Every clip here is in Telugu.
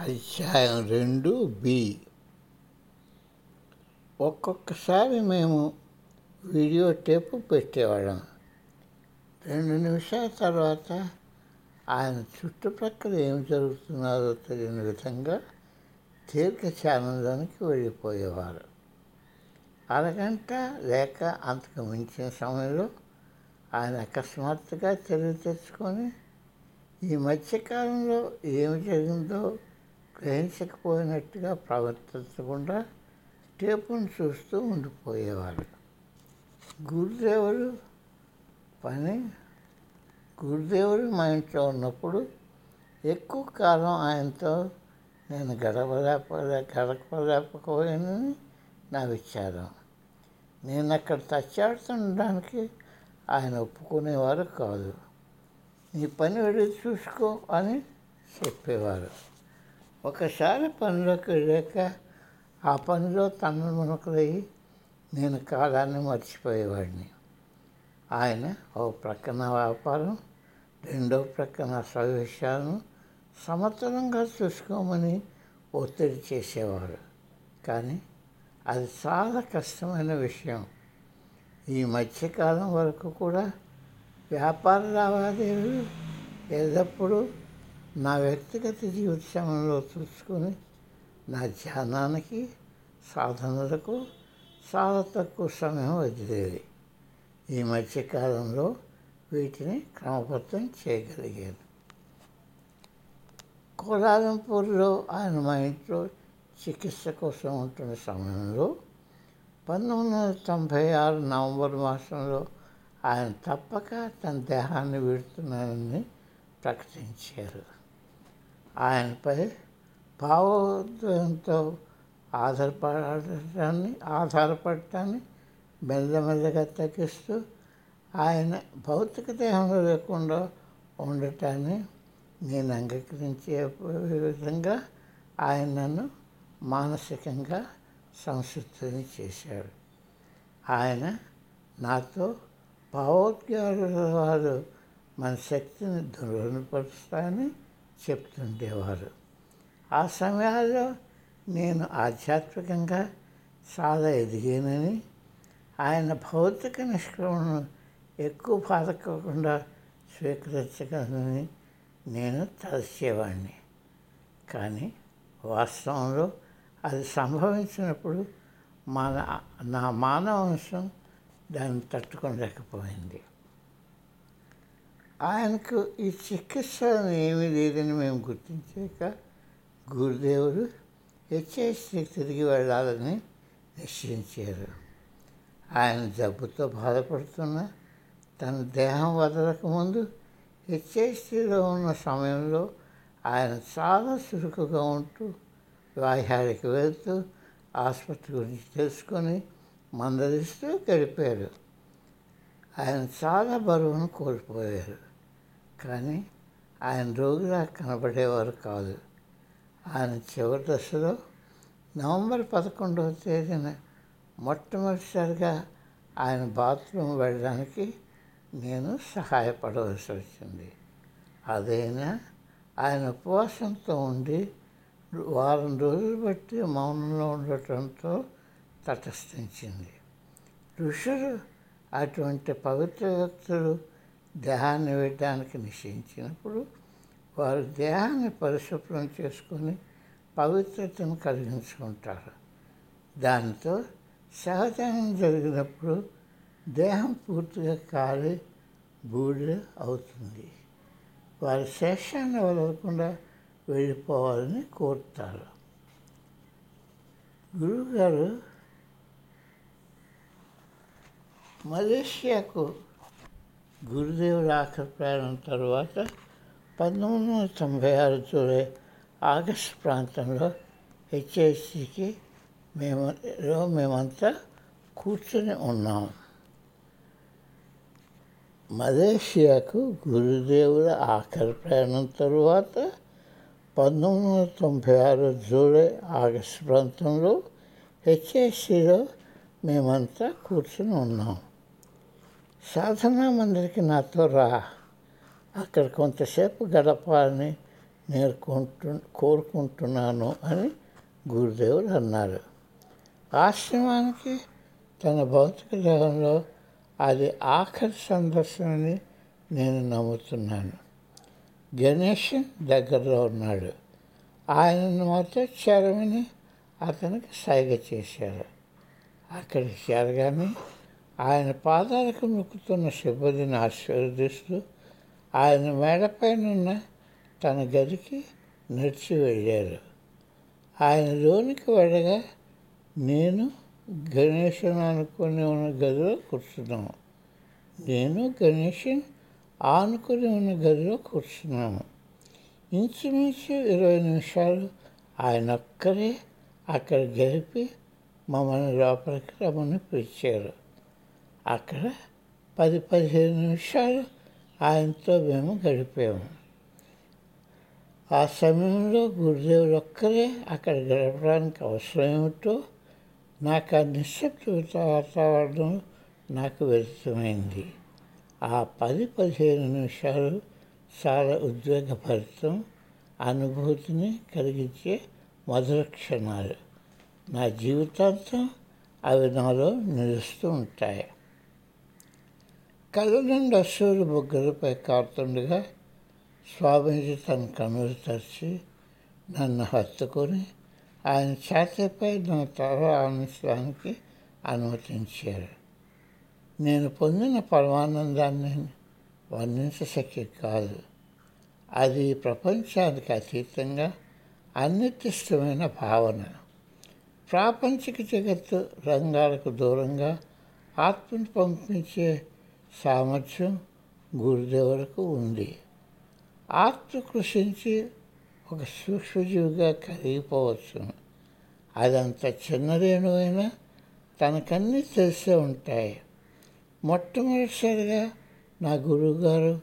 అధ్యాయం రెండు బి. ఒక్కొక్కసారి మేము వీడియో టేపు పెట్టేవాళ్ళం. రెండు నిమిషాల తర్వాత ఆయన చుట్టుప్రక్కల ఏం జరుగుతున్నారో తెలియని విధంగా తీర్ఘ ఛానల్లోనికి వెళ్ళిపోయేవారు. అరగంట లేక అంతకు మించిన సమయంలో ఆయన అకస్మాత్తుగా తెలివి తెచ్చుకొని ఈ మధ్యకాలంలో ఏమి జరిగిందో గ్రహించకపోయినట్టుగా ప్రవర్తించకుండా టేపును చూస్తూ ఉండిపోయేవారు గురుదేవుడు పని గురుదేవుడు మా ఇంట్లో ఉన్నప్పుడు ఎక్కువ కాలం ఆయనతో నేను గడపలేకపోలే గడపలేకపోయానని నా విచారం నేను అక్కడ తచ్చాడుతుండడానికి ఆయన ఒప్పుకునేవారు కాదు. నీ పని వెళ్ళి చూసుకో అని చెప్పేవారు. ఒకసారి పనిలోకి వెళ్ళాక ఆ పనిలో తన నేను కాలాన్ని మర్చిపోయేవాడిని. ఆయన ఓ ప్రక్కన వ్యాపారం రెండో ప్రక్కన సవిషయాలను సమతలంగా చూసుకోమని ఒత్తిడి చేసేవారు. కానీ అది చాలా కష్టమైన విషయం. ఈ మధ్యకాలం వరకు కూడా వ్యాపార లావాదేవీలు ఎల్లప్పుడూ నా వ్యక్తిగత జీవిత సమయంలో చూసుకొని నా ధ్యానానికి సాధనలకు చాలా తక్కువ సమయం వదిలేది. ఈ మధ్యకాలంలో వీటిని క్రమబద్ధం చేయగలిగాను. కోలాలంపూర్లో ఆయన మా ఇంట్లో చికిత్స కోసం ఉంటున్న సమయంలో పంతొమ్మిది వందల తొంభై ఆరు నవంబర్ మాసంలో ఆయన తప్పక తన దేహాన్ని విడుతున్నానని ప్రకటించారు. ఆయనపై భావోద్వేగంతో ఆధారపడటాన్ని ఆధారపడటాన్ని మెల్లమెల్లగా తగ్గిస్తూ ఆయన భౌతిక దేహంలో లేకుండా ఉండటాన్ని నేను అంగీకరించే విధంగా ఆయన నన్ను మానసికంగా సంసిద్ధుని చేశాడు. ఆయన నాతో భావోద్వేగాల వారు మన శక్తిని దుర్వనపరుస్తాయని చెప్తుండేవారు ఆ సమయాల్లో నేను ఆధ్యాత్మికంగా చాలా ఎదిగానని ఆయన భౌతిక నిష్క్రమణను ఎక్కువ బాధకోకుండా స్వీకరించగలనని నేను తలచేవాడిని కానీ వాస్తవంలో అది సంభవించినప్పుడు మన నా మానవ అంశం దాన్ని తట్టుకోలేకపోయింది. ఆయనకు ఈ చికిత్స ఏమీ లేదని మేము గుర్తించాక గురుదేవుడు హెచ్ఐసి తిరిగి వెళ్ళాలని నిశ్చయించారు. ఆయన జబ్బుతో బాధపడుతున్న తన దేహం వదలకముందు హెచ్ఐసిలో ఉన్న సమయంలో ఆయన చాలా చురుకుగా ఉంటూ వాహ్యాడికి వెళ్తూ ఆసుపత్రి గురించి తెలుసుకొని మందలిస్తూ గడిపారు. ఆయన చాలా బరువును కోల్పోయారు. కానీ ఆయన రోగిలా కనబడేవారు కాదు. ఆయన చివరి దశలో నవంబర్ పదకొండవ తేదీన మొట్టమొదటిసారిగా ఆయన బాత్రూమ్ వెళ్ళడానికి నేను సహాయపడవలసి వచ్చింది. అదైనా ఆయన ఉపవాసంతో ఉండి వారం రోజులు బట్టి మౌనంలో ఉండటంతో తటస్థించింది. ఋషులు అటువంటి పవిత్ర వ్యక్తులు దేహాన్ని వేయడానికి నిశ్చయించినప్పుడు వారు దేహాన్ని పరిశుభ్రం చేసుకొని పవిత్రతను కలిగించుకుంటారు. దానితో సహజంగా జరిగినప్పుడు దేహం పూర్తిగా కాలి బూడిద అవుతుంది. వారి శేషాన్ని వదలకుండా వెళ్ళిపోవాలని కోరుతారు. గురువుగారు మలేషియాకు గురుదేవుడు ఆఖరి ప్రయాణం తర్వాత పంతొమ్మిది వందల తొంభై ఆరు జూలై ఆగస్టు ప్రాంతంలో హెచ్ఐసికి మేము మేమంతా కూర్చొని ఉన్నాం. మలేషియాకు గురుదేవుల ఆఖరి ప్రయాణం తరువాత పంతొమ్మిది వందల తొంభై ఆరు జూలై ఆగస్టు ప్రాంతంలో హెచ్ఐసిలో మేమంతా కూర్చొని ఉన్నాం. సాధనా మందిరికి నాతో రా. అక్కడ కొంతసేపు గడపాలని నేర్కొంటు కోరుకుంటున్నాను అని గురుదేవుడు అన్నారు ఆశ్రమానికి తన భౌతిక దేహంలో అది ఆఖరి సందర్శనని నేను నమ్ముతున్నాను. గణేష్ దగ్గరలో ఉన్నాడు. ఆయనను మాత్రం చేరమని అతనికి సైగ చేశారు. అక్కడికి చేరగానే ఆయన పాదాలకు మొక్కుతున్న సిబ్బందిని ఆశీర్వదిస్తూ ఆయన మేడపైనున్న తన గదికి నడిచి వెళ్ళారు ఆయన లోనికి వెళ్ళగా నేను గణేషన్ అనుకుని ఉన్న గదిలో కూర్చున్నాము. నేను గణేషన్ ఆనుకుని ఉన్న గదిలో కూర్చున్నాము. ఇంచుమించు ఇరవై నిమిషాలు ఆయన ఒక్కరే అక్కడ గడిపి మమ్మల్ని లోపలికి రమ్మని పిలిచారు. అక్కడ పది పదిహేను నిమిషాలు ఆయనతో మేము గడిపాము. ఆ సమయంలో గురుదేవుడు ఒక్కరే అక్కడ గడపడానికి అవసరం ఏమిటో నాకు ఆ నిశ్శబ్ద వాతావరణం నాకు వ్యర్థమైంది ఆ పది పదిహేను నిమిషాలు చాలా ఉద్వేగభరితం అనుభూతిని కలిగించే మధుర క్షణాలు. నా జీవితాంతం అవి నాలో నిలుస్తూ ఉంటాయి. కళ్ళ నుండి అసూరు బొగ్గలపై కారుతుండగా స్వామీజీ తన కన్నులు తెరిచి నన్ను హత్తుకొని ఆయన ఛాతీపై నా తల ఆనందించడానికి అనుమతించారు. నేను పొందిన పరమానందాన్ని వర్ణించశక్తి కాదు. అది ప్రపంచానికి అతీతంగా అనిర్దిష్టమైన భావన. ప్రాపంచిక జగత్తు రంగాలకు దూరంగా ఆత్మను పంపించే సామర్థ్యం గురుదేవులకు ఉంది. ఆత్మ కృషించి ఒక సూక్ష్మజీవిగా కరిగిపోవచ్చు అదంత చిన్నదేనువైనా తనకన్నీ తెలిసే ఉంటాయి. మొట్టమొదటిసారిగా నా గురువుగారు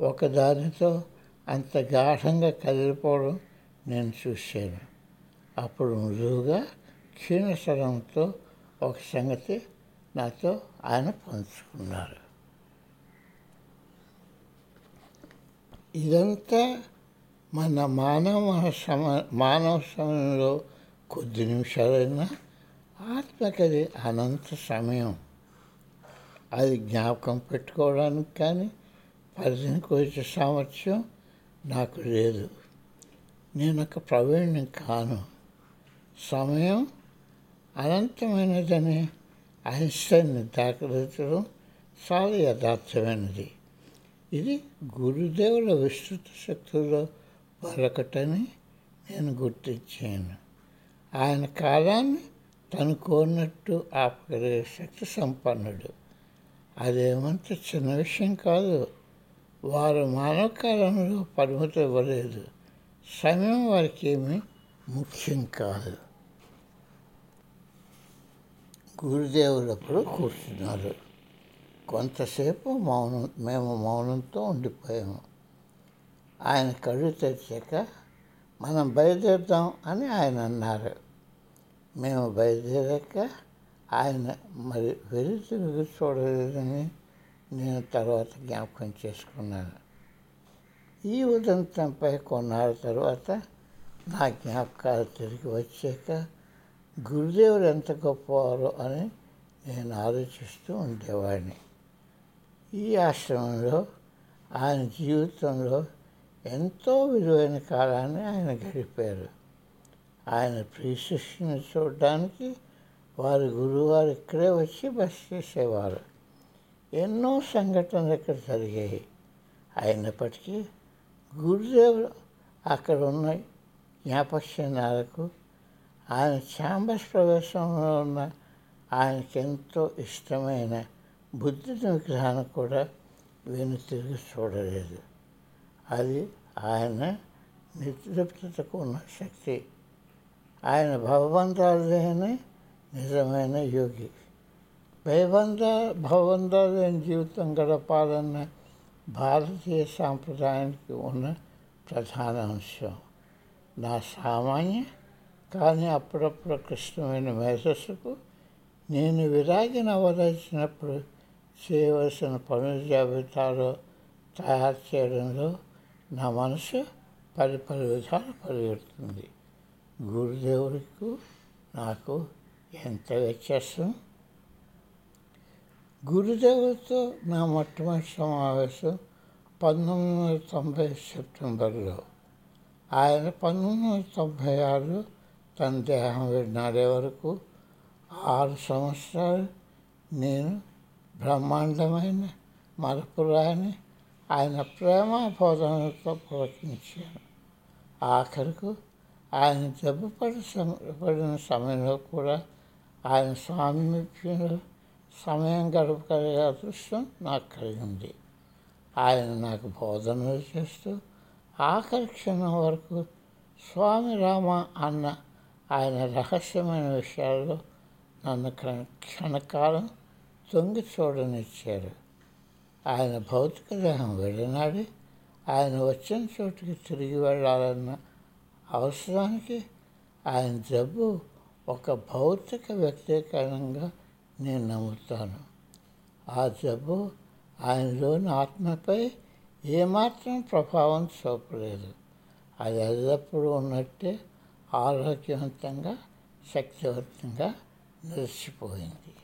ఒకదానితో అంత గాఢంగా కదిలిపోవడం నేను చూశాను. అప్పుడు మృదువుగా క్షీణస్వరంతో ఒక సంగతి నాతో ఆయన పంచుకున్నారు. ఇదంతా మన మానవ సమ మానవ సమయంలో కొద్ది నిమిషాలైనా ఆత్మకది అనంత సమయం. అది జ్ఞాపకం పెట్టుకోవడానికి కానీ పరిధికి కోసే సామర్థ్యం నాకు లేదు. నేను ఒక ప్రవీణ్ణి కాను. సమయం అనంతమైనదని ఐన్స్టైన్ దాఖలించడం చాలా యథార్థమైనది. ఇది గురుదేవుల విస్తృత శక్తుల్లో మరొకటని నేను గుర్తించాను. ఆయన కాలాన్ని తను కోరినట్టు ఆపగలిగే శక్తి సంపన్నుడు. అదేమంత చిన్న విషయం కాదు. వారు మానవ కాలంలో పరిమితి ఇవ్వలేదు. సమయం వారికి ఏమీ ముఖ్యం కాదు. గురుదేవులప్పుడు కూర్చున్నారు. కొంతసేపు మౌనం మేము మౌనంతో ఉండిపోయాము. ఆయన కళ్ళు తెరిచాక మనం బయలుదేరుదాం అని ఆయన అన్నారు. మేము బయలుదేరాక ఆయన మరి వెలి తిరిగి చూడలేదని నేను తర్వాత జ్ఞాపకం చేసుకున్నాను. ఈ ఉదంతంపై కొన్నాళ్ళ తర్వాత నా జ్ఞాపకాలు తిరిగి వచ్చాక గురుదేవుడు ఎంత గొప్పవారో అని నేను ఆలోచిస్తూ ఉండేవాడిని. ఈ ఆశ్రమంలో ఆయన జీవితంలో ఎంతో విలువైన కాలాన్ని ఆయన గడిపారు. ఆయన ప్రియ శిష్యుని చూడడానికి వారి గురువారు ఇక్కడే వచ్చి బస్ చేసేవారు. ఎన్నో సంఘటనలు ఇక్కడ జరిగాయి. అయినప్పటికీ గురుదేవులు అక్కడ ఉన్న జ్ఞాపక్షణాలకు ఆయన ఛాంబర్స్ ప్రవేశంలో ఉన్న ఆయనకెంతో ఇష్టమైన బుద్ధుడి విగ్రహాన్ని కూడా వెను తిరిగి చూడలేదు. అది ఆయన నితృప్తతకు ఉన్న శక్తి. ఆయన భవబంధాలు నిజమైన యోగి. భయబంధ భవబంధాలు జీవితం గడపాలన్న భారతీయ సాంప్రదాయానికి ఉన్న ప్రధాన అంశం. నా సామాన్య కానీ అప్పుడప్పుడు కృష్ణమైన మేధస్సుకు నేను విరాగిన నవరచినప్పుడు చేయవలసిన పనుల జాబితాలో తయారు చేయడంలో నా మనసు పది పది విధాలు పరిగెడుతుంది. గురుదేవుడికి నాకు ఎంత వ్యత్యాసం? గురుదేవుడితో నా మొట్టమొదటి సమావేశం పంతొమ్మిది వందల తొంభై సెప్టెంబర్లో. ఆయన పంతొమ్మిది వందల తొంభై ఆరులో తన దేహం విడినాడే వరకు ఆరు సంవత్సరాలు నేను బ్రహ్మాండమైన మరపురాని ఆయన ప్రేమ బోధనలతో పులకించాను ఆఖరకు ఆయన జబ్బు పడి పడిన సమయంలో కూడా ఆయన సామీప్యంలో సమయం గడపగలిగే అదృష్టం నాకు కలిగింది. ఆయన నాకు బోధనలు చేస్తూ ఆఖరి క్షణం వరకు స్వామి రామ అన్న ఆయన రహస్యమైన విషయాల్లో నన్ను క్షణకాలం తొంగి చూడనిచ్చారు. ఆయన భౌతిక దేహం వెళ్ళినాడి. ఆయన వచ్చిన చోటుకి తిరిగి వెళ్ళాలన్న అవసరానికి ఆయన జబ్బు ఒక భౌతిక వ్యక్తీకరణంగా నేను నమ్ముతాను. ఆ జబ్బు ఆయనలోని ఆత్మపై ఏమాత్రం ప్రభావం చూపలేదు. అది ఎల్లప్పుడూ ఉన్నట్టే ఆరోగ్యవంతంగా శక్తివంతంగా నిలిచిపోయింది.